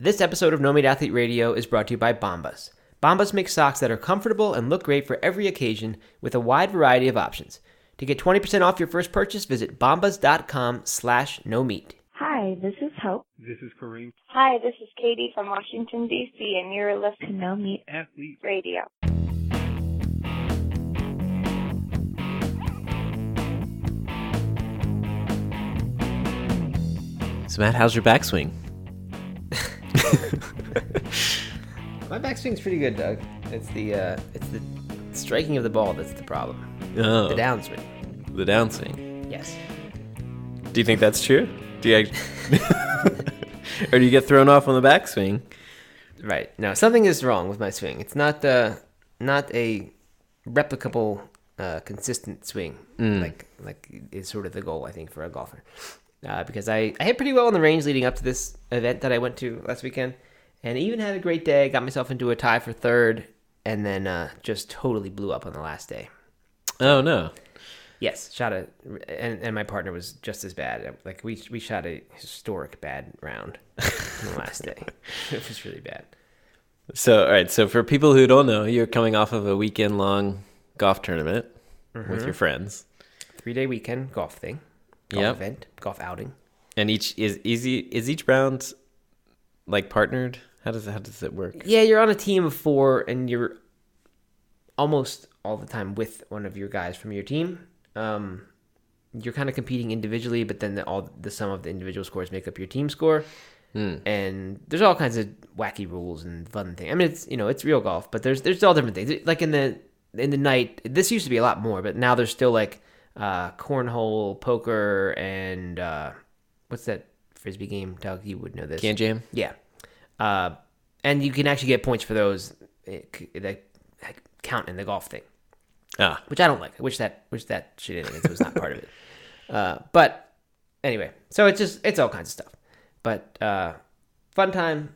This episode of No Meat Athlete Radio is brought to you by Bombas. Bombas makes socks that are comfortable and look great for every occasion with a wide variety of options. To get 20% off your first purchase, visit bombas.com slash no meat. Hi, this is Hope. This is Kareem, Hi, this is Katie from Washington, D.C., and you're listening to No Meat athlete. Radio. So Matt, how's your backswing? My backswing's pretty good, Doug. It's the uh, it's the striking of the ball that's the problem. Oh, The downswing. the downswing. Yes. Do you think that's true? Do you, or do you get thrown off on the backswing? Right. No, something is wrong with my swing. It's not uh, not a replicable, uh, consistent swing. Like like is sort of the goal I think for a golfer. Uh, because I, I hit pretty well on the range leading up to this event that I went to last weekend, and even had a great day. Got myself into a tie for third, and then uh, just totally blew up on the last day. Oh no. Yes, shot a, and, and my partner was just as bad. Like we we shot a historic bad round on the last day. It was really bad. So all right. So for people who don't know, you're coming off of a weekend long golf tournament with your friends, Three day weekend golf thing, golf Yep. event, golf outing. and each is easy. Is each round like partnered? How does how does it work? Yeah, you're on a team of four, and you're almost all the time with one of your guys from your team. Um, you're kind of competing individually, but then the, all the sum of the individual scores make up your team score. And there's all kinds of wacky rules and fun things. I mean, it's you know it's real golf, but there's there's all different things. Like in the in the night, this used to be a lot more, but now there's still like uh, cornhole, poker, and uh, what's that frisbee game? Doug, you would know this. KanJam. Yeah. Uh, and you can actually get points for those eh, that count in the golf thing, Ah, which I don't like. I wish that wish that shenanigans was not part of it. Uh, but anyway, so it's just it's all kinds of stuff. But uh, fun time.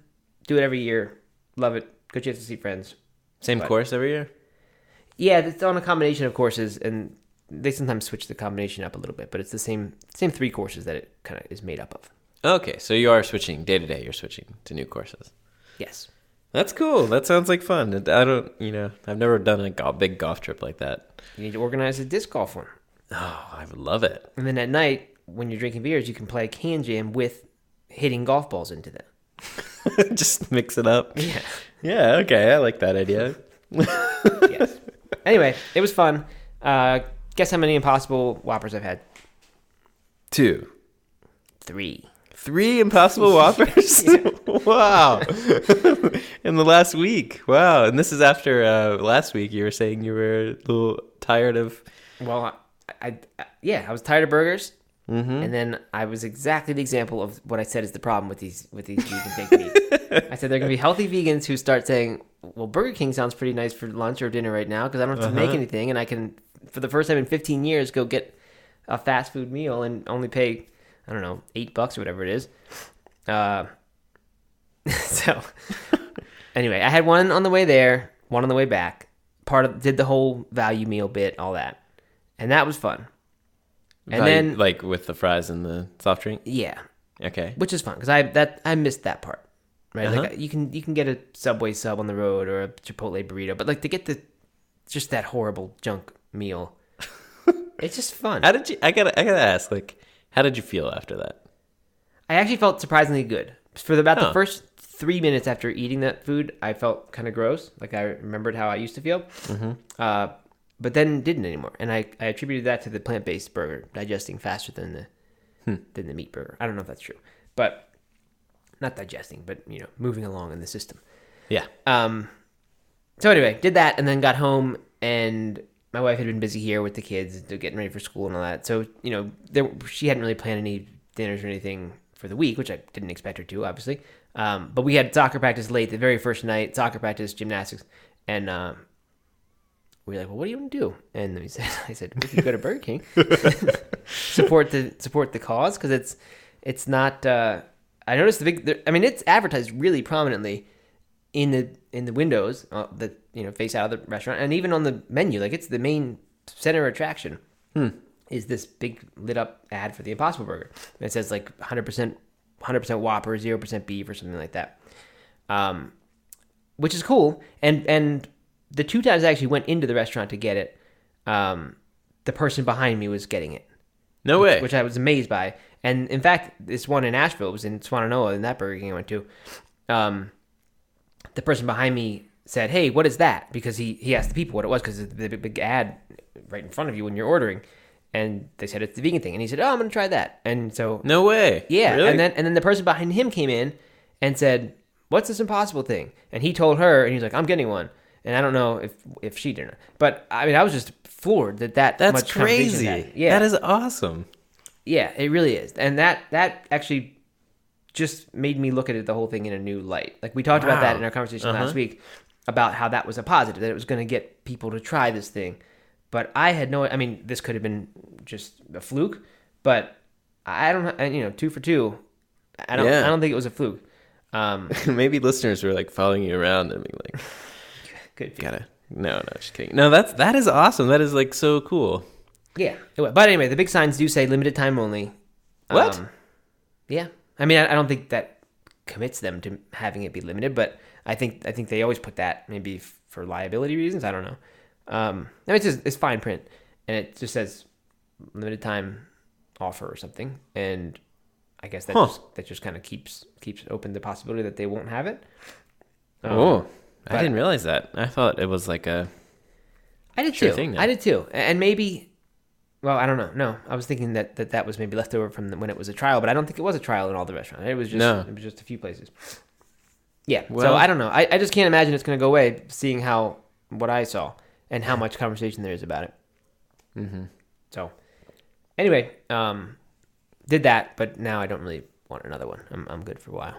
Do it every year. Love it. Good chance to see friends. same But- course every year. Yeah, it's on a combination of courses, and they sometimes switch the combination up a little bit, but it's the same same three courses that it kind of is made up of. Okay, so you are switching day to day. You're switching to new courses. Yes. That's cool. That sounds like fun. I don't, you know, I've never done a big golf trip like that. You need to organize a disc golf one. Oh, I would love it. And then at night, when you're drinking beers, you can play KanJam with hitting golf balls into them. Just mix it up. Yeah. Yeah, okay. I like that idea. yes. Anyway, it was fun. Uh, guess how many impossible whoppers I've had? Two. Three. Three impossible whoppers? wow. In the last week. Wow. And this is after uh, last week you were saying you were a little tired of. Well, I, I yeah, I was tired of burgers, and then I was exactly the example of what I said is the problem with these with these vegan baked meats. I said they're gonna be healthy vegans who start saying, "Well, Burger King sounds pretty nice for lunch or dinner right now because I don't have to make anything, and I can, for the first time in 15 years, go get a fast food meal and only pay, I don't know, eight bucks or whatever it is." Uh, so anyway, I had one on the way there, one on the way back. Part of did the whole value meal bit, all that, and that was fun. And like, then like with the fries and the soft drink? yeah, Okay. which is fun because I that I missed that part. Right, Uh-huh. like you can you can get a Subway sub on the road or a Chipotle burrito, but like to get the just that horrible junk meal, it's just fun. How did you? I gotta, I gotta ask. Like, how did you feel after that? I actually felt surprisingly good for about Huh. the first three minutes after eating that food. I felt kind of gross, like I remembered how I used to feel, Mm-hmm. uh, but then didn't anymore. And I, I attributed that to the plant based burger digesting faster than the Hmm. than the meat burger. I don't know if that's true, but not digesting, but you know, moving along in the system. Yeah. Um, so anyway, did that and then got home and my wife had been busy here with the kids, getting ready for school and all that. So you know, there, she hadn't really planned any dinners or anything for the week, which I didn't expect her to, obviously. Um, but we had soccer practice late the very first night, soccer practice, gymnastics, and um, we were like, "Well, what do you want to do?" And we said, "I said we could go to Burger King, support the support the cause because it's it's not." Uh, I noticed the big. I mean, it's advertised really prominently in the in the windows uh, that you know face out of the restaurant, and even on the menu. Like it's the main center attraction. Is this big lit up ad for the Impossible Burger? And it says like 100% 100% Whopper, 0% beef, or something like that. Um, which is cool. And and the two times I actually went into the restaurant to get it, um, the person behind me was getting it, No way. which I was amazed by. And in fact, this one in Asheville was in Swannanoa, in that Burger King I went to. Um, the person behind me said, "Hey, what is that?" Because he he asked the people what it was because the big, big ad right in front of you when you're ordering, and they said it's the vegan thing, and he said, "Oh, I'm gonna try that." And so no way. yeah, Really? and then and then the person behind him came in and said, "What's this impossible thing?" And he told her, and he's like, "I'm getting one." And I don't know if if she did not, but I mean, I was just floored that that That's crazy. had. Yeah, That is awesome. yeah, it really is, and that that actually just made me look at it the whole thing in a new light. Like we talked about that in our conversation Uh-huh. last week about how that was a positive that it was going to get people to try this thing. But I had no. I mean, this could have been just a fluke, but I don't, you know, two for two. I don't. Yeah. I don't think it was a fluke. Um, Maybe listeners were like following you around and being like, "Good, gotta. No, no, just kidding. No, that's that is awesome. That is like so cool. Yeah. But anyway, the big signs do say limited time only. What? Um, yeah. I mean, I, I don't think that commits them to having it be limited, but I think I think they always put that maybe for liability reasons. I don't know. Um, no, it's just it's fine print, and it just says limited time offer or something, and I guess that Huh. just that just kind of keeps keeps open the possibility that they won't have it. Um, oh, I didn't realize that. I thought it was like a. I did Sure too. thing. I did too, and maybe. Well, I don't know. No, I was thinking that that, that was maybe left over from the, when it was a trial, but I don't think it was a trial in all the restaurants. It was just No. it was just a few places. Yeah. so Well- I don't know. I, I just can't imagine it's going to go away, seeing how what I saw and how much conversation there is about it. Mm-hmm. So, anyway, um, did that, but now I don't really want another one. I'm I'm good for a while.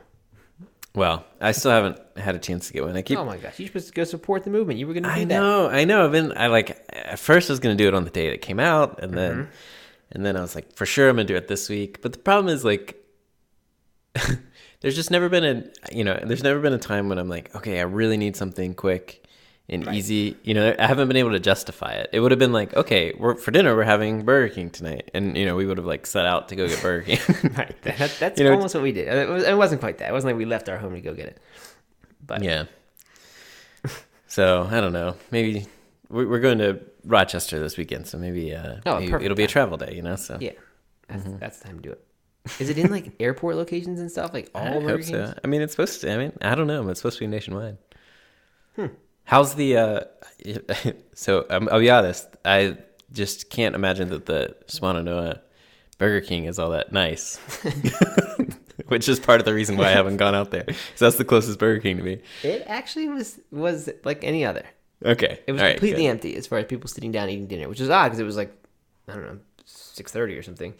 Well, I still haven't had a chance to get one. I keep. oh my gosh, you supposed to go support the movement. You were going to do I that. know, I know. I've been. I like. At first, I was gonna do it on the day that it came out, and then, Mm-hmm. and then I was like, for sure, I'm gonna do it this week. But the problem is like. there's just never been a you know there's never been a time when I'm like okay I really need something quick and easy you know I haven't been able to justify it it would have been like okay we're for dinner we're having Burger King tonight and you know we would have like set out to go get Burger King Right. That, that's You know, almost what we did. It, was, wasn't quite that. It wasn't like we left our home to go get it. But Yeah. So I don't know. Maybe we're going to Rochester this weekend, so maybe, uh, Oh, maybe it'll be a travel day, you know. So yeah, that's, that's the time to do it. Is it in like airport locations and stuff? Like all I Burger hope so. I mean, it's supposed to. I mean, I don't know, but it's supposed to be nationwide. How's the? uh So um, I'll be honest. I just can't imagine that the Swannanoa Burger King is all that nice. Which is part of the reason why I haven't gone out there. So that's the closest Burger King to me. It actually was was like any other. Okay, It was all right, completely good. empty as far as people sitting down eating dinner, which is odd because it was like I don't know six thirty or something.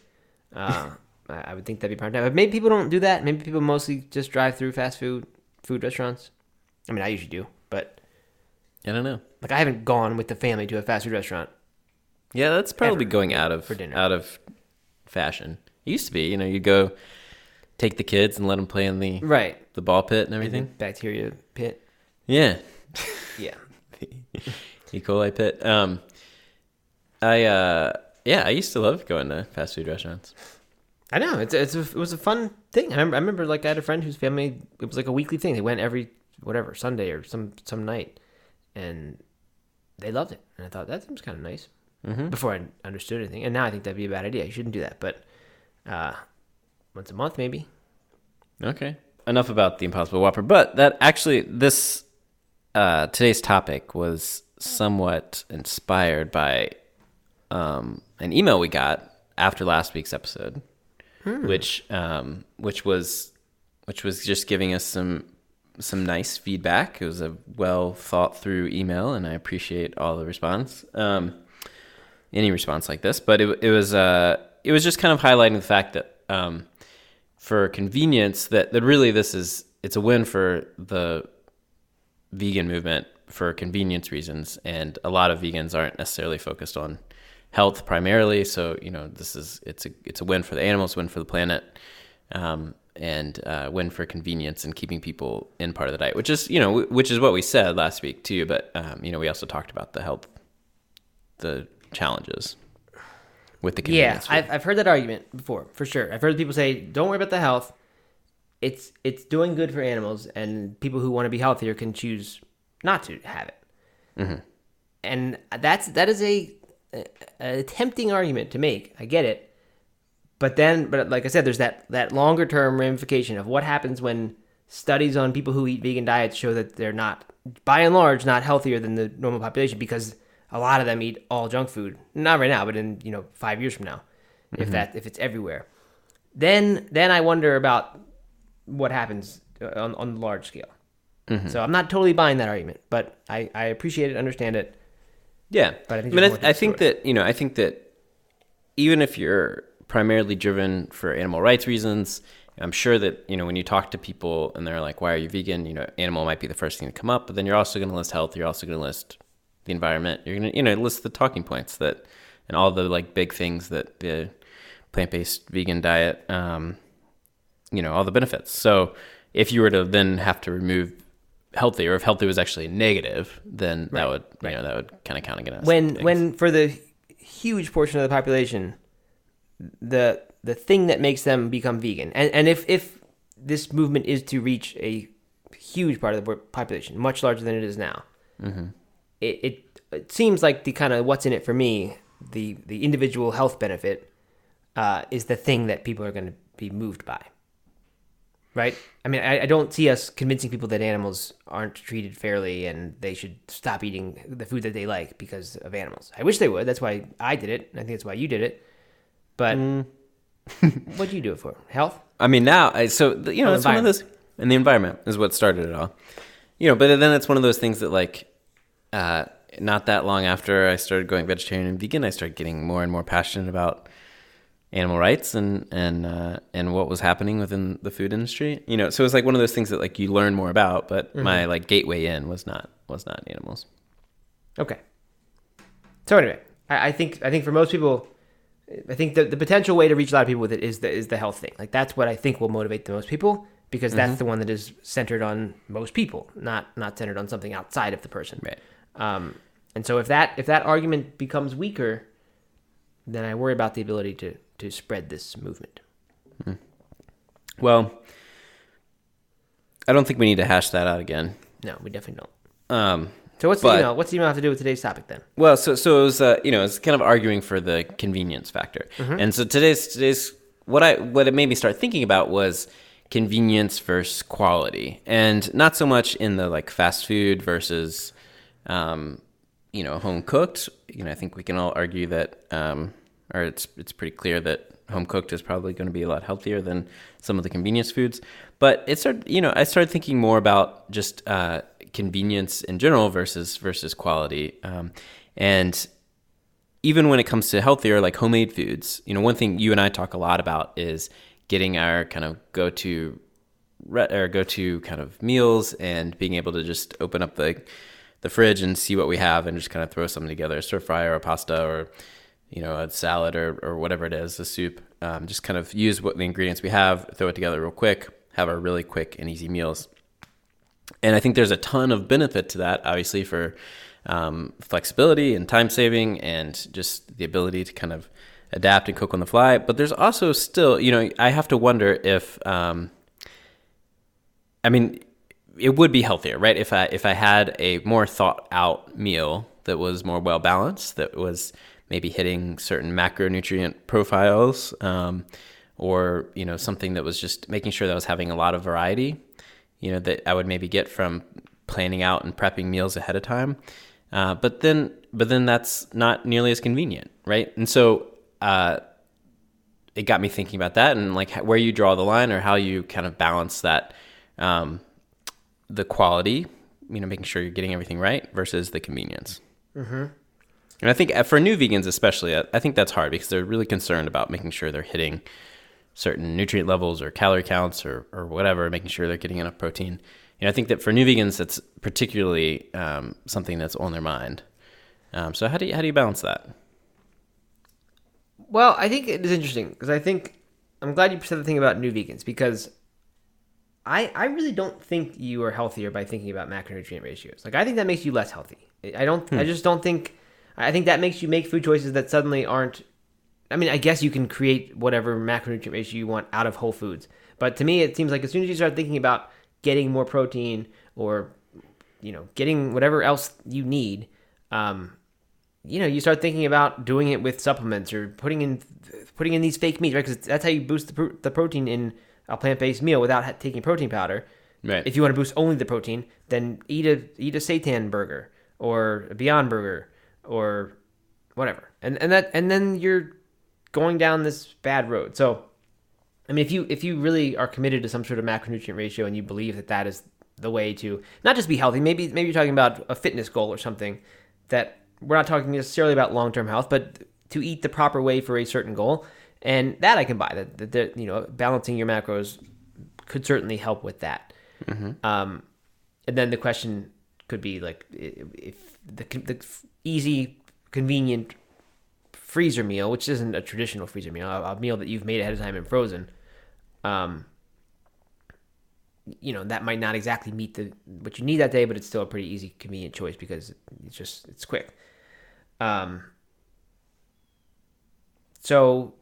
Uh, I, would think that'd be prime time, but maybe people don't do that. Maybe people mostly just drive through fast food food restaurants. I mean, I usually do, I don't know. like I haven't gone with the family to a fast food restaurant. Yeah, that's probably Ever. going out of For dinner. out of fashion. It used to be, you know, you go take the kids and let them play in the Right. the ball pit and everything. bacteria pit. Yeah, Yeah. E. coli pit. Um, I uh, yeah, I used to love going to fast food restaurants. I know it's it's a, it was a fun thing. I remember, I remember like I had a friend whose family it was like a weekly thing. They went every whatever Sunday or some some night, and they loved it. And I thought that seems kind of nice Mm-hmm. before I understood anything. And now I think that'd be a bad idea. You shouldn't do that. But uh, once a month maybe. Okay, enough about the Impossible Whopper. But that actually, this uh, today's topic was somewhat inspired by um, an email we got after last week's episode, which um, which was which was just giving us some some nice feedback. It was a well thought through email, and I appreciate all the response. Um, any response like this, but it, it was uh, it was just kind of highlighting the fact that um, for convenience that, that really this is it's a win for the vegan movement for convenience reasons and a lot of vegans aren't necessarily focused on health primarily so you know this is it's a it's a win for the animals win for the planet um, and uh, win for convenience and keeping people in part of the diet which is you know which is what we said last week too but um, you know we also talked about the health the challenges with the convenience. Yeah, I've, I've heard that argument before, for sure. I've heard people say, don't worry about the health. it's it's doing good for animals, and people who want to be healthier can choose not to have it. And that's that is a, a, a tempting argument to make. I get it, but then, but like I said, there's that that longer term ramification of what happens when studies on people who eat vegan diets show that they're not, by and large, not healthier than the normal population because a lot of them eat all junk food. Not right now, but in you know five years from now, if mm-hmm. that if it's everywhere, then then I wonder about what happens on on the large scale. Mm-hmm. So I'm not totally buying that argument, but I I appreciate it, understand it. Yeah, But I think I mean, I, I think that you know, I think that even if you're primarily driven for animal rights reasons, I'm sure that you know when you talk to people and they're like, "Why are you vegan?" You know, animal might be the first thing to come up, but then you're also going to list health. You're also going to list the environment. You're going to you know list the talking points that and all the like big things that the plant-based vegan diet, um, you know, all the benefits. So if you were to then have to remove healthy, or if healthy was actually negative, then that would you know that would kind of count against when when for the huge portion of the population the the thing that makes them become vegan. And and if if this movement is to reach a huge part of the population much larger than it is now it, it it seems like the kind of what's in it for me the the individual health benefit uh, is the thing that people are going to be moved by. Right? I mean I, I don't see us convincing people that animals aren't treated fairly and they should stop eating the food that they like because of animals. I wish they would. That's why i did it. And i think that's why you did it but what do you do it for health I mean, now, I, so you know, Oh, it's one of those, and the environment is what started it all. You know, but then it's one of those things that, like, uh, not that long after I started going vegetarian and vegan, I started getting more and more passionate about animal rights and and uh, and what was happening within the food industry. You know, so it's like one of those things that like you learn more about. But Mm-hmm. my like gateway in was not was not animals. Okay. So anyway, I, I think I think for most people, I think the, the potential way to reach a lot of people with it is the is the health thing. Like that's what I think will motivate the most people because Mm-hmm. that's the one that is centered on most people, not not centered on something outside of the person. Right. Um, and so if that if that argument becomes weaker, then I worry about the ability to to spread this movement. Well, I don't think we need to hash that out again. No, we definitely don't. Um, So what's the But- email? What's the email have to do with today's topic then? Well, so so it was uh, you know it's kind of arguing for the convenience factor, and so today's today's what I what it made me start thinking about was convenience versus quality, and not so much in the like fast food versus um, you know home cooked. You know, I think we can all argue that, um, or it's it's pretty clear that home cooked is probably going to be a lot healthier than some of the convenience foods. But it started, you know, I started thinking more about just uh, convenience in general versus versus quality, um, and even when it comes to healthier like homemade foods you know one thing you and i talk a lot about is getting our kind of go-to re- or go-to kind of meals and being able to just open up the the fridge and see what we have and just kind of throw something together a stir fry or a pasta or you know a salad or, or whatever it is a soup. Um, just kind of use what the ingredients we have throw it together real quick have our really quick and easy meals and I think there's a ton of benefit to that, obviously, for um, flexibility and time saving and just the ability to kind of adapt and cook on the fly. But there's also still, you know, I have to wonder if, um, I mean, it would be healthier, right? If I if I had a more thought out meal that was more well balanced, that was maybe hitting certain macronutrient profiles, um, or you know something that was just making sure that I was having a lot of variety, you know, that I would maybe get from planning out and prepping meals ahead of time. Uh, but then, but then that's not nearly as convenient, right? And so. Uh, it got me thinking about that and like where you draw the line or how you kind of balance that um, the quality you know making sure you're getting everything right versus the convenience mm-hmm. and i think uh, for new vegans especially I, I think that's hard because they're really concerned about making sure they're hitting certain nutrient levels or calorie counts or, or whatever making sure they're getting enough protein and i think that for new vegans that's particularly um, something that's on their mind um, so how do you how do you balance that Well, I think it is interesting because I think I'm glad you said the thing about new vegans because I I really don't think you are healthier by thinking about macronutrient ratios. Like I think that makes you less healthy. I don't. I just don't think. I think that makes you make food choices that suddenly aren't. I mean, I guess you can create whatever macronutrient ratio you want out of whole foods, But to me, it seems like as soon as you start thinking about getting more protein or you know getting whatever else you need, um, you know, you start thinking about doing it with supplements or putting in putting in these fake meats, right? Because that's how you boost the, pro- the protein in a plant based meal without ha- taking protein powder. Right. If you want to boost only the protein, then eat a eat a seitan burger or a Beyond Burger or whatever, and and that and then you're going down this bad road. So, I mean, if you if you really are committed to some sort of macronutrient ratio and you believe that that is the way to not just be healthy, maybe maybe you're talking about a fitness goal or something that we're not talking necessarily about long term health, but to eat the proper way for a certain goal, and that I can buy. That, that, that you know, balancing your macros could certainly help with that. Um, and then the question could be like, if the, the easy, convenient freezer meal, which isn't a traditional freezer meal, a, a meal that you've made ahead of time and frozen, um, you know that might not exactly meet the what you need that day, but it's still a pretty easy, convenient choice because it's just it's quick. Um, so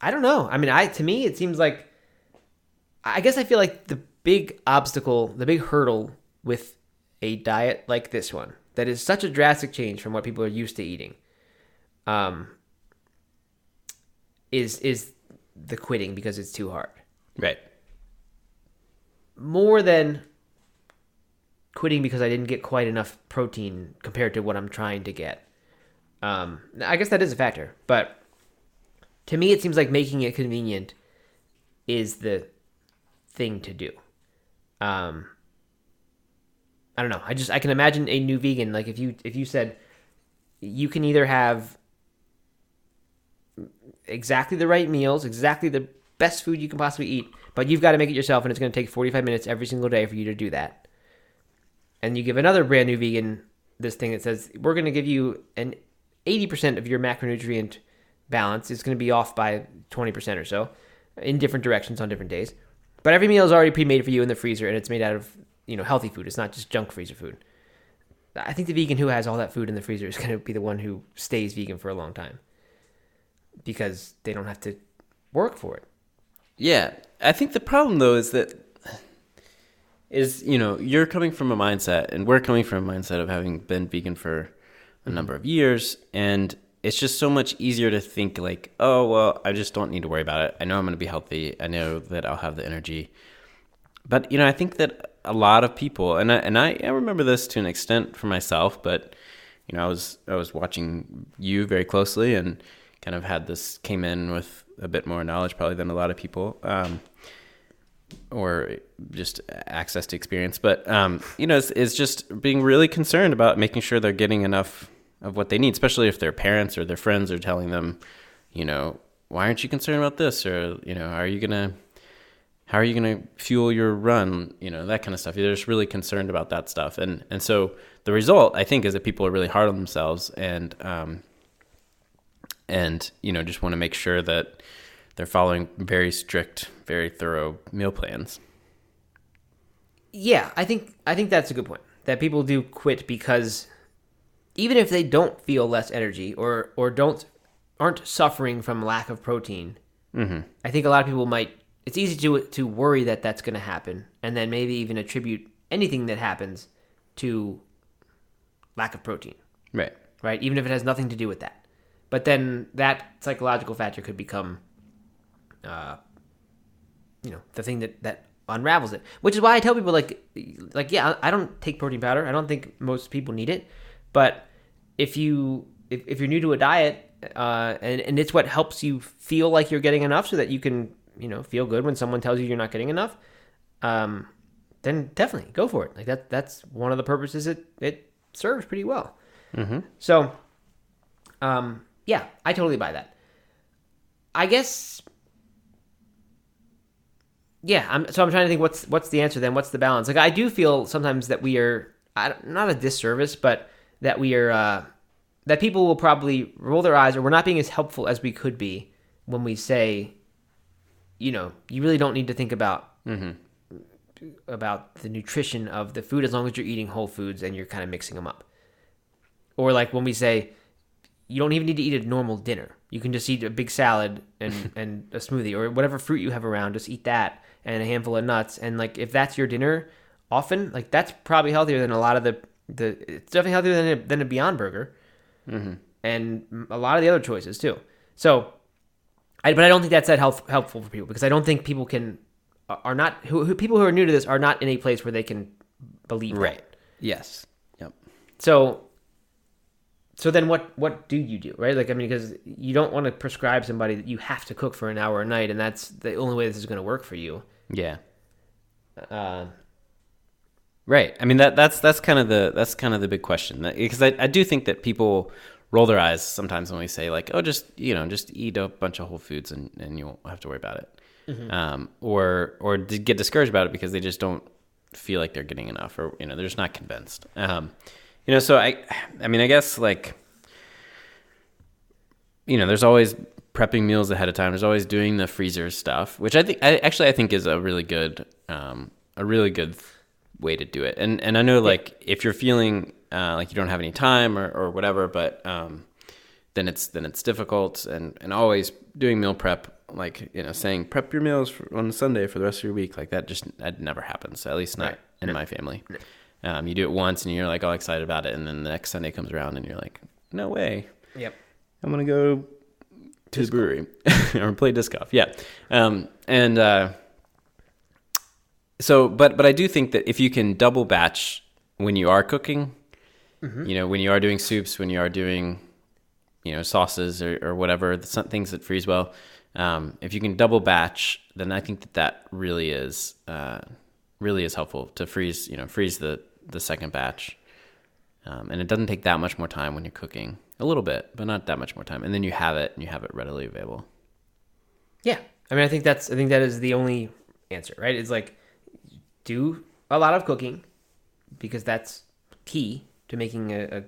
I don't know. I mean, I to me it seems like I guess I feel like the big obstacle, the big hurdle with a diet like this one that is such a drastic change from what people are used to eating, um, is is the quitting because it's too hard. Right. More than quitting because I didn't get quite enough protein compared to what I'm trying to get. Um, I guess that is a factor, but to me, it seems like making it convenient is the thing to do. Um, I don't know. I just I can imagine a new vegan like if you if you said you can either have exactly the right meals, exactly the best food you can possibly eat, but you've got to make it yourself, and it's going to take 45 minutes every single day for you to do that. And you give another brand new vegan this thing that says we're going to give you an 80% of your macronutrient balance. is going to be off by 20% or so in different directions on different days. But every meal is already pre-made for you in the freezer, and it's made out of you know healthy food. It's not just junk freezer food. I think the vegan who has all that food in the freezer is going to be the one who stays vegan for a long time because they don't have to work for it. Yeah, I think the problem though is that is you know you're coming from a mindset, and we're coming from a mindset of having been vegan for a number of years, and it's just so much easier to think like, oh well, I just don't need to worry about it. I know I'm going to be healthy. I know that I'll have the energy. But you know, I think that a lot of people, and I, and I, I remember this to an extent for myself, but you know, I was I was watching you very closely and kind of had this came in with a bit more knowledge probably than a lot of people, um, or just access to experience. But um, you know, it's, it's just being really concerned about making sure they're getting enough of what they need, especially if their parents or their friends are telling them, you know, why aren't you concerned about this, or you know, are you gonna how are you to fuel your run? you know that kind of stuff. They're just really concerned about that stuff. And and so the result i think is that people are really hard on themselves and um and you know just want to make sure that they're following very strict very thorough meal plans Yeah, I think I think that's a good point. That people do quit because even if they don't feel less energy or or don't aren't suffering from lack of protein, mm-hmm. I think a lot of people might. It's easy to to worry that that's going to happen, and then maybe even attribute anything that happens to lack of protein, right right? Even if it has nothing to do with that. But then that psychological factor could become, uh, you know, the thing that that unravels it. Which is why I tell people like, like yeah, I don't take protein powder. I don't think most people need it, but if you if, if you're new to a diet, uh, and and it's what helps you feel like you're getting enough, so that you can you know feel good when someone tells you you're not getting enough, um, then definitely go for it. Like that that's one of the purposes it it serves pretty well. So, um, yeah, I totally buy that. I guess, yeah. I'm so I'm trying to think what's what's the answer then? What's the balance? Like I do feel sometimes that we are not a disservice, but that we are uh, that people will probably roll their eyes or we're not being as helpful as we could be when we say, you know, you really don't need to think about about the nutrition of the food as long as you're eating whole foods and you're kind of mixing them up. Or like when we say you don't even need to eat a normal dinner. You can just eat a big salad and and a smoothie or whatever fruit you have around. Just eat that and a handful of nuts. And like if that's your dinner, often like that's probably healthier than a lot of the the. It's definitely healthier than a, than a Beyond Burger, mm-hmm. and a lot of the other choices too. So, I but I don't think that's that help, helpful for people because I don't think people can are not who, who people who are new to this are not in a place where they can believe that. Right. Yes. Yep. So so then what what do you do, right? Like I mean because you don't want to prescribe somebody that you have to cook for an hour a night and that's the only way this is going to work for you. Yeah. Uh Right. I mean that that's that's kind of the that's kind of the big question because I, I do think that people roll their eyes sometimes when we say like oh just you know just eat a bunch of whole foods and, and you won't have to worry about it um, or or get discouraged about it because they just don't feel like they're getting enough or you know they're just not convinced um, you know so I I mean I guess like you know there's always prepping meals ahead of time there's always doing the freezer stuff which I think I actually I think is a really good um, a really good way to do it. And and I know like if you're feeling uh, like you don't have any time or, or whatever, but um, then it's then it's difficult. And and always doing meal prep, like you know, saying prep your meals for, on Sunday for the rest of your week, like that just that never happens. At least not Right. in my family. Um, you do it once and you're like all excited about it, and then the next Sunday comes around and you're like, no way, yep. I'm gonna go to the brewery or play disc golf. Yeah, um, and uh, so, but but I do think that if you can double batch when you are cooking, you know, when you are doing soups, when you are doing, you know, sauces or, or whatever, the, some things that freeze well. Um, if you can double batch, then I think that that really is uh, really is helpful to freeze. You know, freeze the the second batch. Um, and it doesn't take that much more time when you're cooking. A little bit, but not that much more time. And then you have it, and you have it readily available. Yeah. I mean I think that's I think that is the only answer, right? It's like do a lot of cooking because that's key to making a, a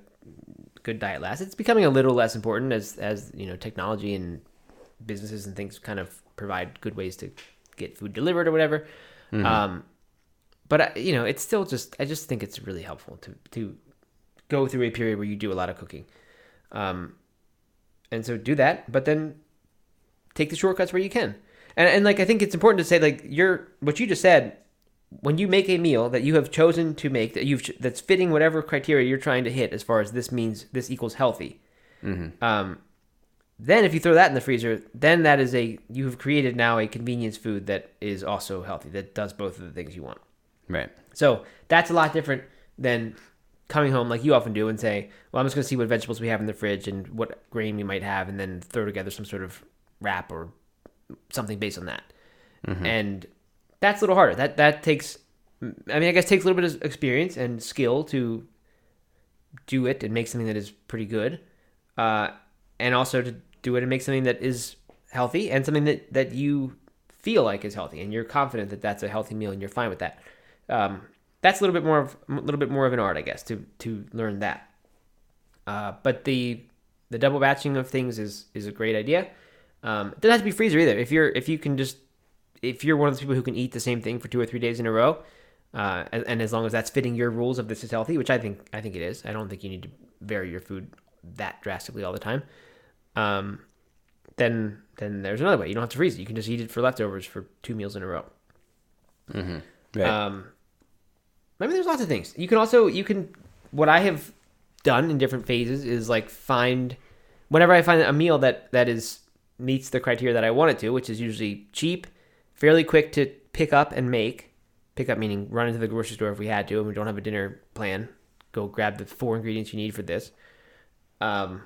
good diet last. It's becoming a little less important as as you know technology and businesses and things kind of provide good ways to get food delivered or whatever. Um, but I, you know, it's still just I just think it's really helpful to to go through a period where you do a lot of cooking, um, and so do that. But then take the shortcuts where you can. And and like I think it's important to say like you're what you just said when you make a meal that you have chosen to make that you've that's fitting whatever criteria you're trying to hit as far as this means this equals healthy. Um, then if you throw that in the freezer, then that is a you have created now a convenience food that is also healthy that does both of the things you want. Right. So that's a lot different than coming home like you often do and say, "Well, I'm just going to see what vegetables we have in the fridge and what grain we might have, and then throw together some sort of wrap or something based on that." And that's a little harder. That that takes, I mean, I guess takes a little bit of experience and skill to do it and make something that is pretty good, uh, and also to do it and make something that is healthy and something that that you feel like is healthy and you're confident that that's a healthy meal and you're fine with that. Um, that's a little bit more of a little bit more of an art, I guess, to to learn that. Uh, but the the double batching of things is is a great idea. Um, it doesn't have to be freezer either. If you're if you can just if you're one of those people who can eat the same thing for two or three days in a row, uh, and, and as long as that's fitting your rules of this is healthy, which I think I think it is. I don't think you need to vary your food that drastically all the time. Um, then then there's another way. You don't have to freeze it. You can just eat it for leftovers for two meals in a row. Right. Um, I mean, there's lots of things. You can also you can what I have done in different phases is like find whenever I find a meal that that is meets the criteria that I want it to, which is usually cheap, fairly quick to pick up and make. Pick up meaning run into the grocery store if we had to and we don't have a dinner plan. Go grab the four ingredients you need for this. Um,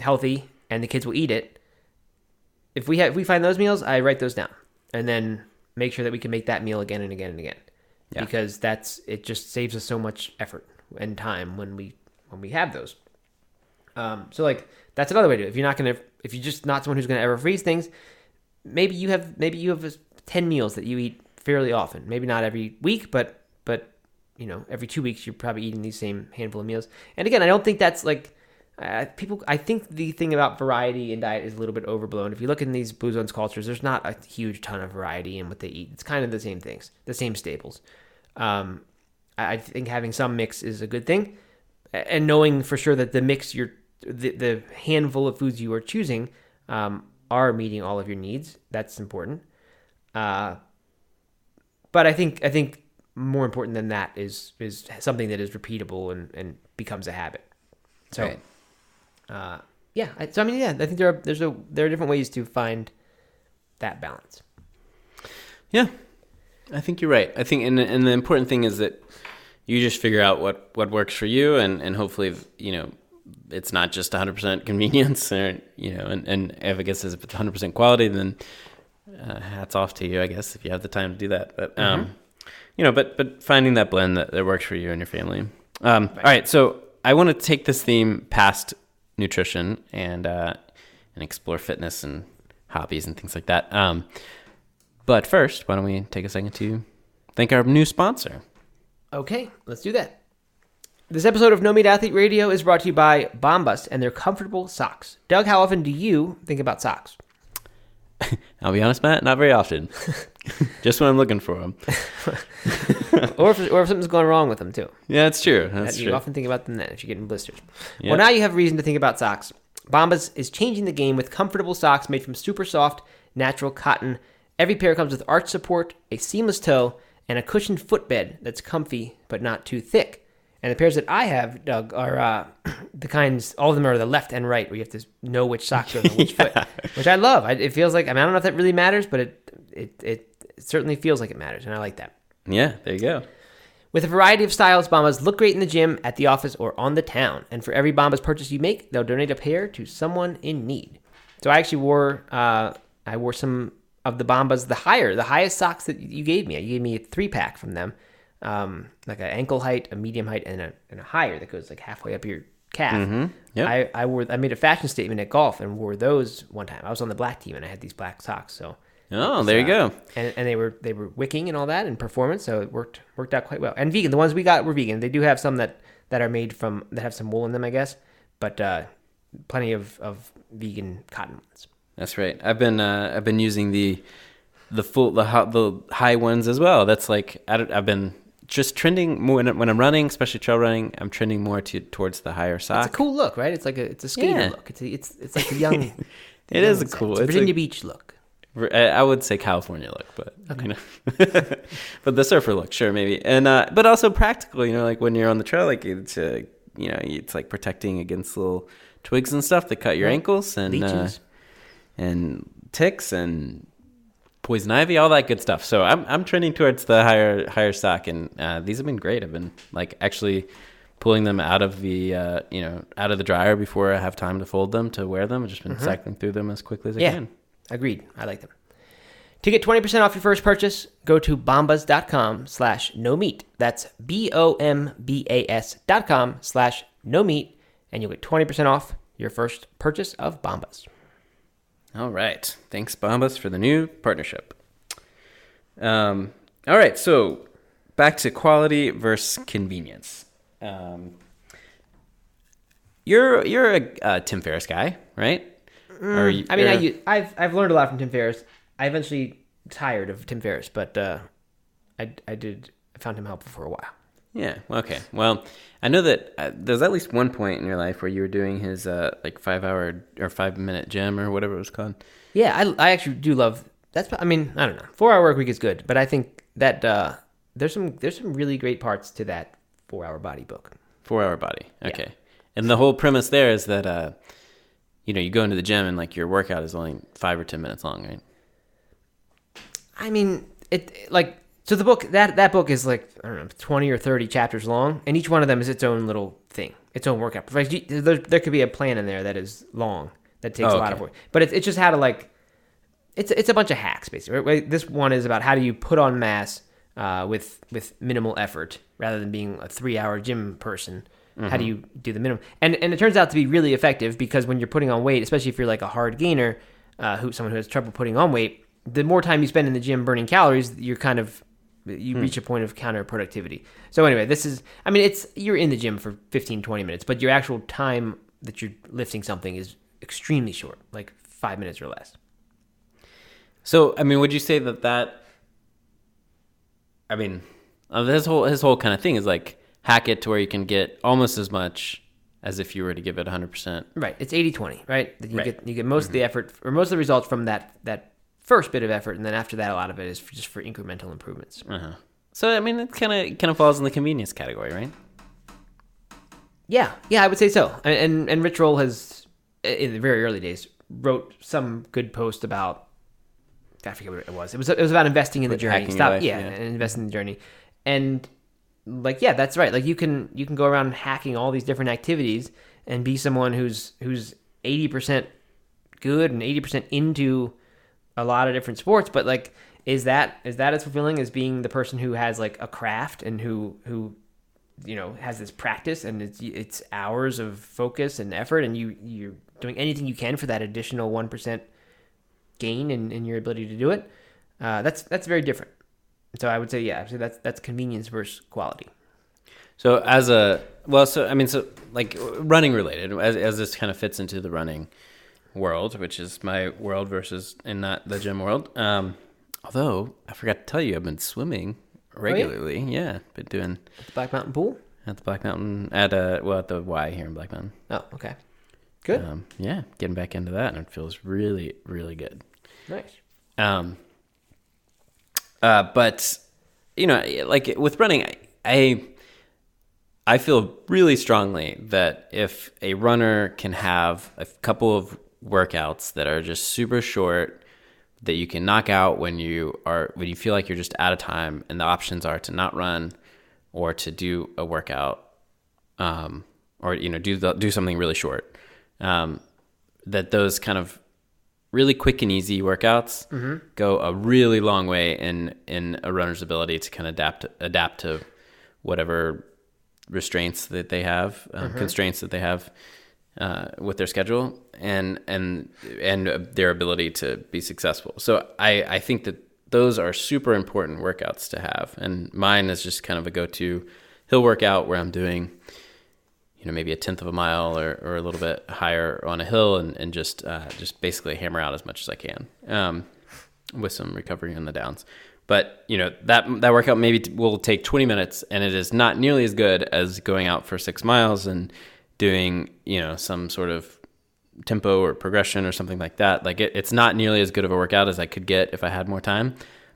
healthy and the kids will eat it. If we have if we find those meals, I write those down and then make sure that we can make that meal again and again and again Yeah. because that's it just saves us so much effort and time when we when we have those. Um, so like that's another way to do it. If you're not gonna if you're just not someone who's gonna ever freeze things maybe you have maybe you have 10 meals that you eat fairly often. Maybe not every week but but you know every two weeks you're probably eating these same handful of meals. And again i don't think that's like uh, people i think the thing about variety in diet is a little bit overblown if you look in these blue zones cultures there's not a huge ton of variety in what they eat it's kind of the same things the same staples um, I, I think having some mix is a good thing and knowing for sure that the mix you're the, the handful of foods you are choosing um, are meeting all of your needs. That's important. Uh, but I think I think more important than that is is something that is repeatable and, and becomes a habit. So, Right. Uh, yeah. I, so I mean, yeah, I think there are there's a there are different ways to find that balance. Yeah, I think you're right. I think, and and the important thing is that you just figure out what what works for you, and and hopefully, you know, it's not just 100% convenience, or you know, and and if I guess it's 100% quality, then uh, hats off to you, I guess, if you have the time to do that. But um, you know, but but finding that blend that, that works for you and your family. Um, All right, so I want to take this theme past nutrition and uh, and explore fitness and hobbies and things like that. Um, but first, why don't we take a second to thank our new sponsor? Okay, let's do that. This episode of No Meat Athlete Radio is brought to you by Bombas and their comfortable socks. Doug, how often do you think about socks? I'll be honest, Matt, not very often. Just when I'm looking for them. or if or if something's going wrong with them too. Yeah, that's true. That's you true. often think about them then if you're getting blisters. Yeah. Well, now you have reason to think about socks. Bombas is changing the game with comfortable socks made from super soft, natural cotton. Every pair comes with arch support, a seamless toe, and a cushioned footbed that's comfy but not too thick. And the pairs that I have, Doug, are uh, the kinds. All of them are the left and right, where you have to know which socks are on which foot, which I love. I, it feels like I, mean, I don't know if that really matters, but it, it it certainly feels like it matters, and I like that. Yeah, there you go. With a variety of styles, Bombas look great in the gym, at the office, or on the town. And for every Bombas purchase you make, they'll donate a pair to someone in need. So I actually wore, uh, I wore some of the Bombas, the higher, the highest socks that you gave me. You gave me a three pack from them, um, like an ankle height, a medium height, and a, and a higher that goes like halfway up your calf. Yep. I, I wore, I made a fashion statement at golf and wore those one time. I was on the black team and I had these black socks. So Oh, there you uh, go. and, and they were they were wicking and all that and performance, so it worked worked out quite well. And vegan, the ones we got were vegan. They do have some that that are made from that have some wool in them, I guess, but uh, plenty of of vegan cotton ones. That's right. I've been uh, I've been using the the full the the high ones as well. That's like I I've been just trending more when, I'm running, especially trail running. I'm trending more to towards the higher sock. It's a cool look, right? It's like a it's a skater Yeah. look. It's a, it's it's like a young. It is a cool- It's a Virginia a- Beach look. I would say California look, but you know, but the surfer look, sure, maybe, and uh, but also practical. You know, like when you're on the trail, like it's uh, you know, it's like protecting against little twigs and stuff that cut your ankles and uh, and ticks and poison ivy, all that good stuff. So I'm I'm trending towards the higher higher stock, and uh, these have been great. I've been like actually pulling them out of the uh, you know out of the dryer before I have time to fold them to wear them. I've just been cycling through them as quickly as I Yeah, can. agreed. I like them. To get 20% off your first purchase, go to bombas.com slash no meat. That's B-O-M-B-A-S dot com slash no meat, and you'll get 20% off your first purchase of Bombas. All right. Thanks, Bombas, for the new partnership. Um, all right. So back to quality versus convenience. Um, you're you're a uh, Tim Ferriss guy, right? Or you- Mm, I mean, I, you're- I've, I've learned a lot from Tim Ferriss. I eventually tired of Tim Ferriss, but uh, I, I did I found him helpful for a while. Yeah. Okay. Well, I know that uh, there's at least one point in your life where you were doing his uh, like five hour or five minute gym or whatever it was called. Yeah, I, I actually do love that's. I mean, I don't know. Four hour work week is good, but I think that uh, there's some there's some really great parts to that four hour body book. Four hour body. Okay. And the whole premise there is that uh you know, you go into the gym and like your workout is only five or ten minutes long, right? I mean, it like so the book that that book is like I don't know twenty or thirty chapters long, and each one of them is its own little thing, its own workout. Like there, there could be a plan in there that is long that takes Oh, a lot of work, but it's it's just how to like it's it's a bunch of hacks basically. Right? This one is about how do you put on mass uh, with with minimal effort rather than being a three hour gym person. How do you do the minimum? And and it turns out to be really effective because when you're putting on weight, especially if you're like a hard gainer, uh, who someone who has trouble putting on weight, the more time you spend in the gym burning calories, you're kind of you reach a point of counterproductivity. So anyway, this is I mean it's you're in the gym for 15 20 minutes, but your actual time that you're lifting something is extremely short, like 5 minutes or less. So I mean, would you say that that I mean, uh, his whole his whole kind of thing is like hack it to where you can get almost as much as if you were to give it 100%. Right. It's 80-20, right? You Right. get you get most of the effort or most of the results from that that first bit of effort, and then after that, a lot of it is for, just for incremental improvements. Uh-huh. So I mean, it kind of kind of falls in the convenience category, right? Yeah, yeah, I would say so. And and, and Rich Roll has, in the very early days, wrote some good post about. I forget what it was. It was it was about investing in the journey. Stop, life, yeah, yeah. and investing in the journey, and like yeah, that's right. Like you can you can go around hacking all these different activities and be someone who's who's eighty percent good and eighty percent into a lot of different sports, but like is that is that as fulfilling as being the person who has like a craft and who who you know has this practice and it's it's hours of focus and effort and you you're doing anything you can for that additional one percent gain in, in your ability to do it. Uh, that's that's very different. So I would say yeah, so that's that's convenience versus quality. So as a well, so I mean, so like running related, as as this kind of fits into the running world, which is my world versus and not the gym world. Um, although I forgot to tell you, I've been swimming regularly. yeah, been doing at The Black Mountain Pool. at the Black Mountain at uh well at the Y here in Black Mountain. Oh, okay, good, Um, yeah, getting back into that, and it feels really really good. nice. Um, uh, but you know, like with running, I, I I feel really strongly that if a runner can have a couple of workouts that are just super short that you can knock out when you are when you feel like you're just out of time and the options are to not run or to do a workout um, or you know do the, do something really short. Um, that those kind of really quick and easy workouts go a really long way in in a runner's ability to kind of adapt adapt to whatever restraints that they have, um, constraints that they have uh, with their schedule, and and and their ability to be successful. So I I think that those are super important workouts to have, and mine is just kind of a go to hill workout where I'm doing you know maybe a tenth of a mile or, or a little bit higher on a hill and, and just uh, just basically hammer out as much as I can um, with some recovery on the downs. But you know that that workout maybe will take 20 minutes, and it is not nearly as good as going out for six miles and doing you know some sort of tempo or progression or something like that. Like it, it's not nearly as good of a workout as I could get if I had more time.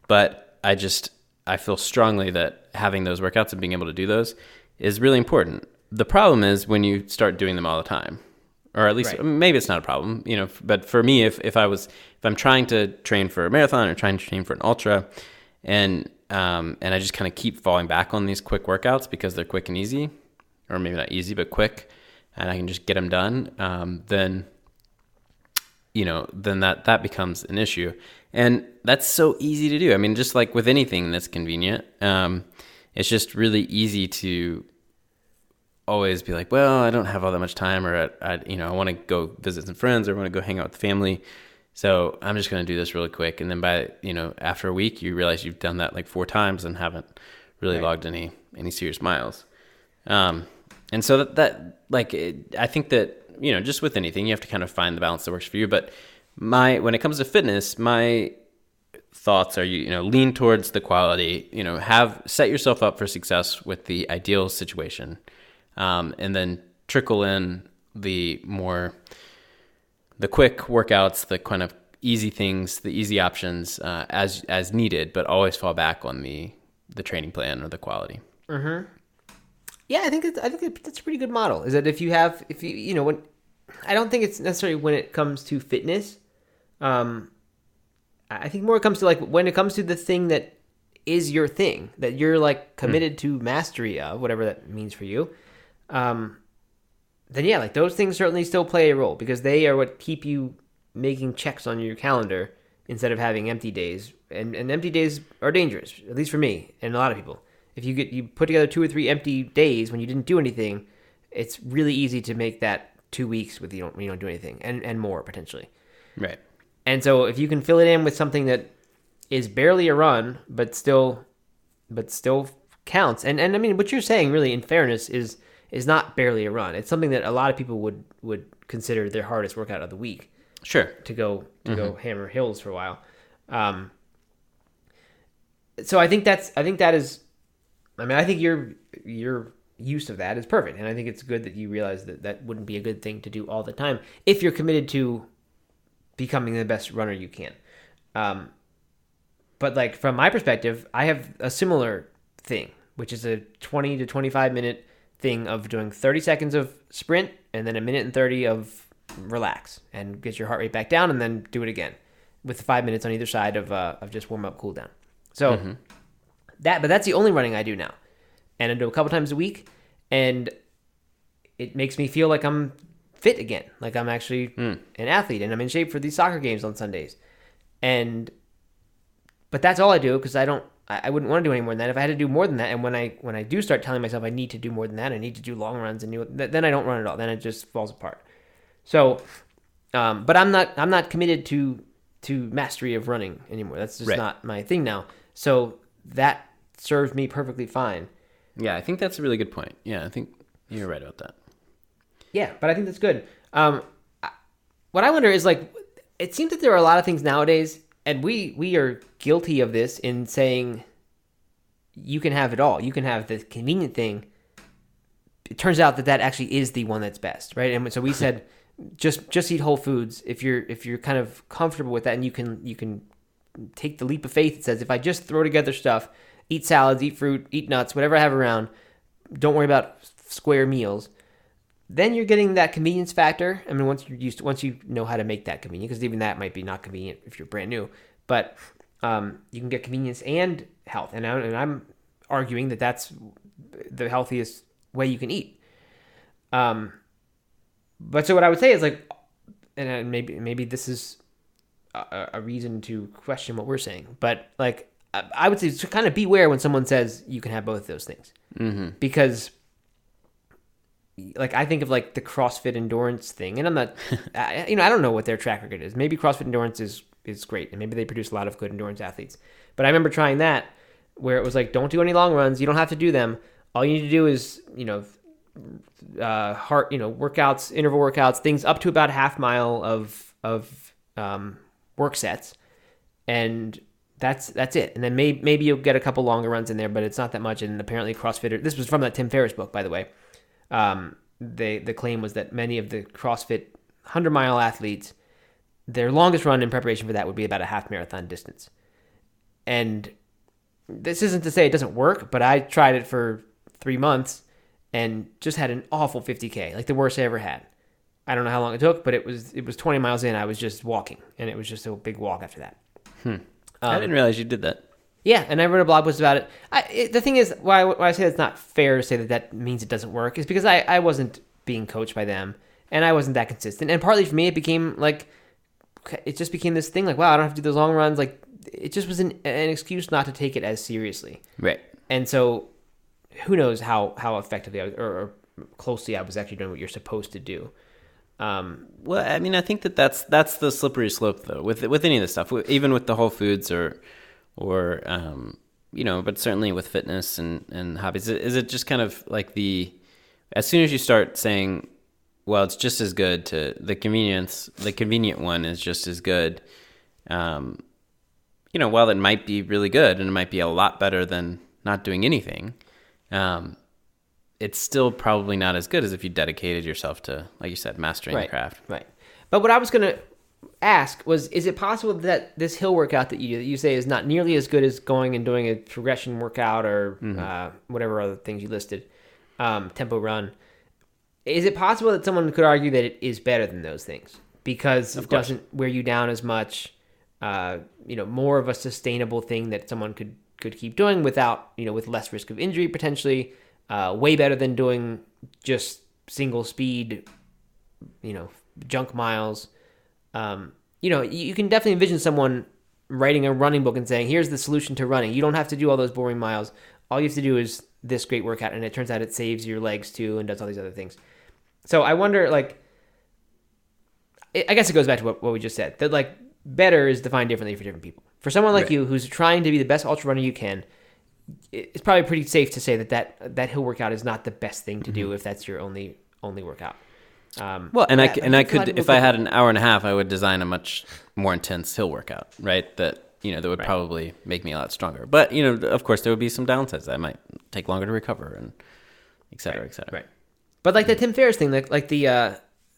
But I just I feel strongly that having those workouts and being able to do those is really important. The problem is when you start doing them all the time, or at least Right. maybe it's not a problem, you know. But for me, if if I was if I'm trying to train for a marathon or trying to train for an ultra, and um, and I just kind of keep falling back on these quick workouts because they're quick and easy, or maybe not easy but quick, and I can just get them done, um, then you know, then that that becomes an issue, and that's so easy to do. I mean, just like with anything that's convenient, um, it's just really easy to always be like, well, I don't have all that much time, or I, I you know, I want to go visit some friends, or I want to go hang out with the family. So I'm just going to do this really quick, and then by you know after a week, you realize you've done that like four times and haven't really Right. logged any any serious miles. Um, and so that, that like it, I think that you know just with anything, you have to kind of find the balance that works for you. But my when it comes to fitness, my thoughts are you you know lean towards the quality you know have set yourself up for success with the ideal situation um, and then trickle in the more the quick workouts the kind of easy things the easy options uh, as as needed but always fall back on the the training plan or the quality Yeah, I think it's, I think that's a pretty good model. Is that if you have if you you know when I don't think it's necessarily when it comes to fitness. Um, I think more it comes to like when it comes to the thing that is your thing that you're like committed to mastery of, whatever that means for you. Um, then yeah, like those things certainly still play a role because they are what keep you making checks on your calendar instead of having empty days. And, and empty days are dangerous, at least for me and a lot of people. If you get you put together two or three empty days when you didn't do anything, it's really easy to make that two weeks with you don't you don't do anything and, and more potentially. right And so if you can fill it in with something that is barely a run, but still, but still counts. And and I mean, what you're saying, really, in fairness, is is not barely a run. It's something that a lot of people would would consider their hardest workout of the week sure to go to go hammer hills for a while. Um, so I think that's I think that is. I mean, I think you're you're use of that is perfect. And I think it's good that you realize that that wouldn't be a good thing to do all the time if you're committed to becoming the best runner you can. Um, but like from my perspective, I have a similar thing, which is a 20 to 25 minute thing of doing 30 seconds of sprint and then a minute and 30 of relax and get your heart rate back down and then do it again with five minutes on either side of, uh, of just warm up cool down. So that, but that's the only running I do now. And I do a couple times a week and it makes me feel like I'm fit again. Like I'm actually an athlete and I'm in shape for these soccer games on Sundays. And but that's all I do because I don't. I, wouldn't want to do any more than that. If I had to do more than that, and when I when I do start telling myself I need to do more than that, I need to do long runs and th- then I don't run at all. Then it just falls apart. So, um, but I'm not I'm not committed to to mastery of running anymore. That's just Right. not my thing now. So that serves me perfectly fine. Yeah, I think that's a really good point. Yeah, I think you're right about that. Yeah, but I think that's good. Um, I- what I wonder is like, it seems that there are a lot of things nowadays, and we we are guilty of this in saying you can have it all. You can have the convenient thing. It turns out that that actually is the one that's best, right? And so we said, just just eat whole foods if you're if you're kind of comfortable with that, and you can you can take the leap of faith. It says if I just throw together stuff, eat salads, eat fruit, eat nuts, whatever I have around, don't worry about square meals then you're getting that convenience factor. I mean, once you're used to, once you know how to make that convenient, because even that might be not convenient if you're brand new, but um, you can get convenience and health. And, I, and I'm arguing that that's the healthiest way you can eat. Um, but so what I would say is like, and maybe maybe this is a, a reason to question what we're saying, but like I would say to kind of beware when someone says you can have both of those things, mm-hmm. because like I think of like the CrossFit endurance thing, and I'm not, I, you know, I don't know what their track record is. Maybe CrossFit endurance is is great, and maybe they produce a lot of good endurance athletes. But I remember trying that, where it was like, don't do any long runs. You don't have to do them. All you need to do is, you know, uh, heart, you know, workouts, interval workouts, things up to about a half mile of of um, work sets, and that's that's it. And then maybe maybe you'll get a couple longer runs in there, but it's not that much. And apparently, CrossFitter. This was from that Tim Ferriss book, by the way. Um, the claim was that many of the CrossFit hundred mile athletes, their longest run in preparation for that would be about a half marathon distance. And this isn't to say it doesn't work, but I tried it for three months and just had an awful 50k, like the worst I ever had. I don't know how long it took, but it was it was 20 miles in. I was just walking, and it was just a big walk after that. I um, didn't realize you did that. Yeah, and I wrote a blog post about it. I, it the thing is, why, why I say it's not fair to say that that means it doesn't work is because I, I wasn't being coached by them, and I wasn't that consistent. And partly for me, it became like, it just became this thing like, wow, I don't have to do those long runs. Like, it just was an, an excuse not to take it as seriously. Right. And so, who knows how how effectively I was, or, or closely I was actually doing what you're supposed to do. Um, Well, I mean, I think that that's that's the slippery slope, though, with with any of this stuff, even with the Whole Foods or or um, you know, but certainly with fitness and and hobbies, is it just kind of like the as soon as you start saying, well, it's just as good to the convenience, the convenient one is just as good. Um, you know, while it might be really good and it might be a lot better than not doing anything, um, it's still probably not as good as if you dedicated yourself to, like you said, mastering the craft. Right. But what I was going to ask was is it possible that this hill workout that you that you say is not nearly as good as going and doing a progression workout or Mm-hmm. uh, whatever other things you listed, um, tempo run? Is it possible that someone could argue that it is better than those things because it course. doesn't wear you down as much? Uh, you know, more of a sustainable thing that someone could could keep doing without you know with less risk of injury potentially. Uh, way better than doing just single speed you know junk miles. Um, you know you, can definitely envision someone writing a running book and saying here's the solution to running. You don't have to do all those boring miles. All you have to do is this great workout and it turns out it saves your legs too and does all these other things. So i wonder like i guess it goes back to what, what we just said that like better is defined differently for different people. For someone like Right. you who's trying to be the best ultra runner you can it's probably pretty safe to say that that, that hill workout is not the best thing to do if that's your only only workout um, Well, and I yeah, c- and I think a lot of could, if I had an hour and a half, I would design a much more intense hill workout, right? That you know that would probably make me a lot stronger. But you know, of course, there would be some downsides. I might take longer to recover, and et cetera, et cetera. Right. But like the Tim Ferriss thing, like like the uh,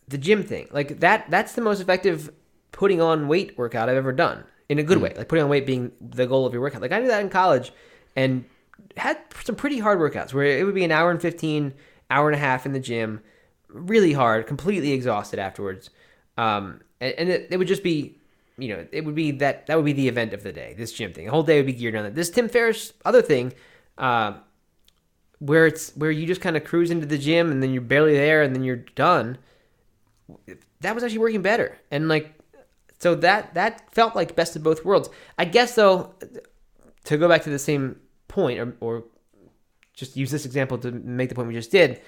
the gym thing, like that that's the most effective putting on weight workout I've ever done in a good way. Like putting on weight being the goal of your workout. Like I did that in college and had some pretty hard workouts where it would be an hour and 15, hour and a half in the gym, really hard, completely exhausted afterwards. Um, and, and it, it would just be, you know, it would be that that would be the event of the day. This gym thing, the whole day would be geared on that. This Tim Ferriss other thing, uh, where it's where you just kind of cruise into the gym and then you're barely there and then you're done. That was actually working better, and like, so that that felt like best of both worlds. I guess though, to go back to the same point, or, or just use this example to make the point we just did.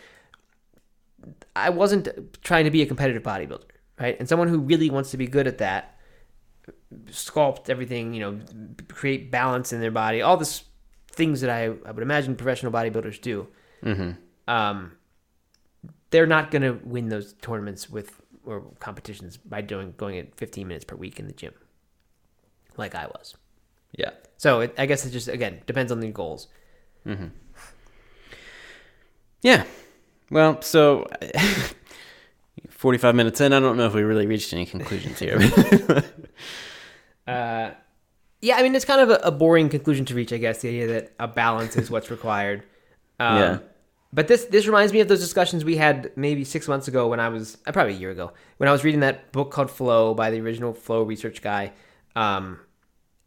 I wasn't trying to be a competitive bodybuilder, right? And someone who really wants to be good at that, sculpt everything, you know, create balance in their body, all this things that I, I would imagine professional bodybuilders do. Mm-hmm. Um, they're not going to win those tournaments with or competitions by doing going at 15 minutes per week in the gym, like I was. Yeah. So it, I guess it just again depends on the goals. Yeah. Well, so 45 minutes in, I don't know if we really reached any conclusions here. Uh, yeah, I mean it's kind of a, a boring conclusion to reach, I guess. The idea that a balance is what's required. Um, Yeah. But this this reminds me of those discussions we had maybe six months ago when I was uh, probably a year ago when I was reading that book called Flow by the original Flow research guy, um,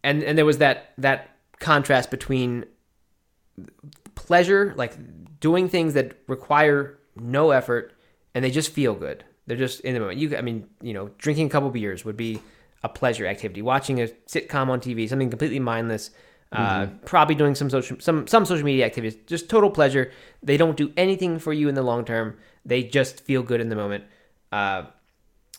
and and there was that that contrast between pleasure, like doing things that require no effort and they just feel good. They're just in the moment. You, I mean, you know, drinking a couple beers would be a pleasure activity. Watching a sitcom on TV, something completely mindless. Uh, probably doing some social some some social media activities, just total pleasure. They don't do anything for you in the long term. They just feel good in the moment. Uh,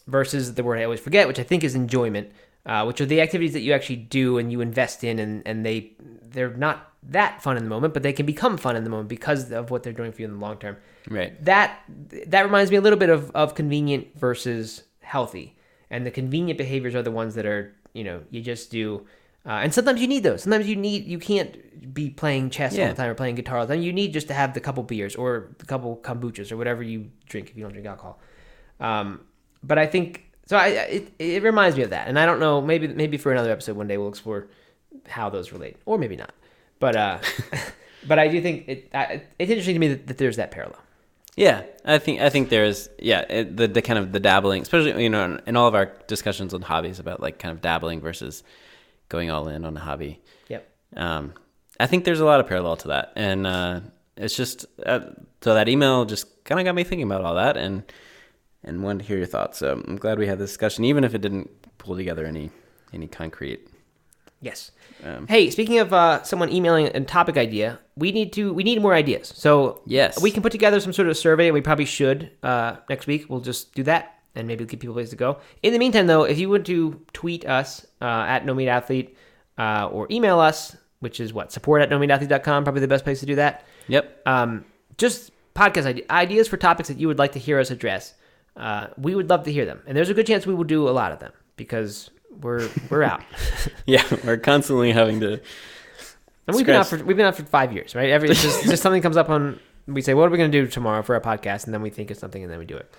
versus the word I always forget, which I think is enjoyment, uh, which are the activities that you actually do and you invest in, and, and they they're not that fun in the moment, but they can become fun in the moment because of what they're doing for you in the long term. right. That that reminds me a little bit of, of convenient versus healthy, and the convenient behaviors are the ones that are you know you just do. Uh, and sometimes you need those. Sometimes you need you can't be playing chess all the time or playing guitar all the time. You need just to have the couple beers or the couple kombuchas or whatever you drink if you don't drink alcohol. Um, but I think so. I it, it reminds me of that, and I don't know. Maybe maybe for another episode one day we'll explore how those relate, or maybe not. But uh, but I do think it. I, it's interesting to me that, that there's that parallel. Yeah, I think I think there's yeah it, the the kind of the dabbling, especially you know in, in all of our discussions on hobbies about like kind of dabbling versus going all in on a hobby. Yep. Um, I think there's a lot of parallel to that, and uh, it's just uh, so that email just kind of got me thinking about all that, and and wanted to hear your thoughts. So I'm glad we had this discussion, even if it didn't pull together any any concrete. Yes. Um, Hey, speaking of uh, someone emailing a topic idea, we need to we need more ideas. So Yes. we can put together some sort of survey, and we probably should uh, next week. We'll just do that, and maybe give people places to go. In the meantime, though, if you would to tweet us uh, at No Meat Athlete uh, or email us, which is what support at nomeatathlete.com, probably the best place to do that. Yep. Um, just podcast ideas for topics that you would like to hear us address. Uh, we would love to hear them, and there's a good chance we will do a lot of them because we're we're out. Yeah, we're constantly having to. And we've been out for we've been out for five years, right? Every just, just something comes up on we say, what are we going to do tomorrow for our podcast, and then we think of something and then we do it.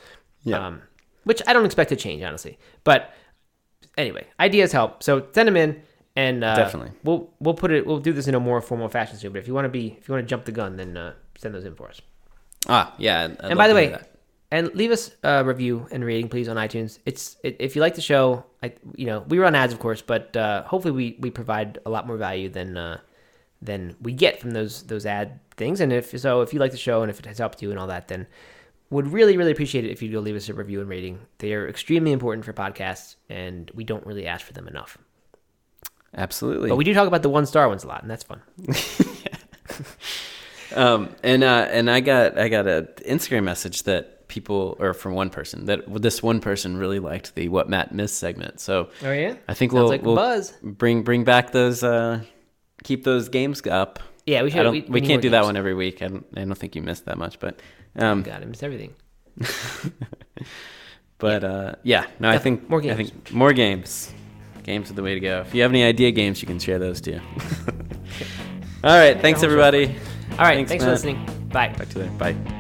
Yeah. Um, which I don't expect to change, honestly. But anyway, ideas help. So send them in, and uh, Definitely. we'll we'll put it we'll do this in a more formal fashion soon. But if you want to be if you want to jump the gun, then uh, send those in for us. Ah, yeah. I'd- and by the way. And leave us a review and rating, please, on iTunes. It's it, if you like the show, I you know we run ads, of course, but uh, hopefully we we provide a lot more value than uh, than we get from those those ad things. And if so, if you like the show and if it has helped you and all that, then would really really appreciate it if you'd go leave us a review and rating. They are extremely important for podcasts, and we don't really ask for them enough. absolutely. But we do talk about the one star ones a lot, and that's fun. Um, and uh, and I got I got a Instagram message that people or from one person that this one person really liked the what Matt missed segment. So Oh yeah, I think Sounds we'll, like we'll buzz. bring bring back those uh, keep those games up. yeah. We I should. don't, we, we, can't do that one every week. I don't, I don't think you missed that much, but um, God, I missed everything. but uh, yeah, no, I think more games. I games. think more games. Games are the way to go. If you have any idea games, you can share those too. All right, thanks everybody. All right, Thanks, thanks, for listening. Bye. Talk to you later. Bye.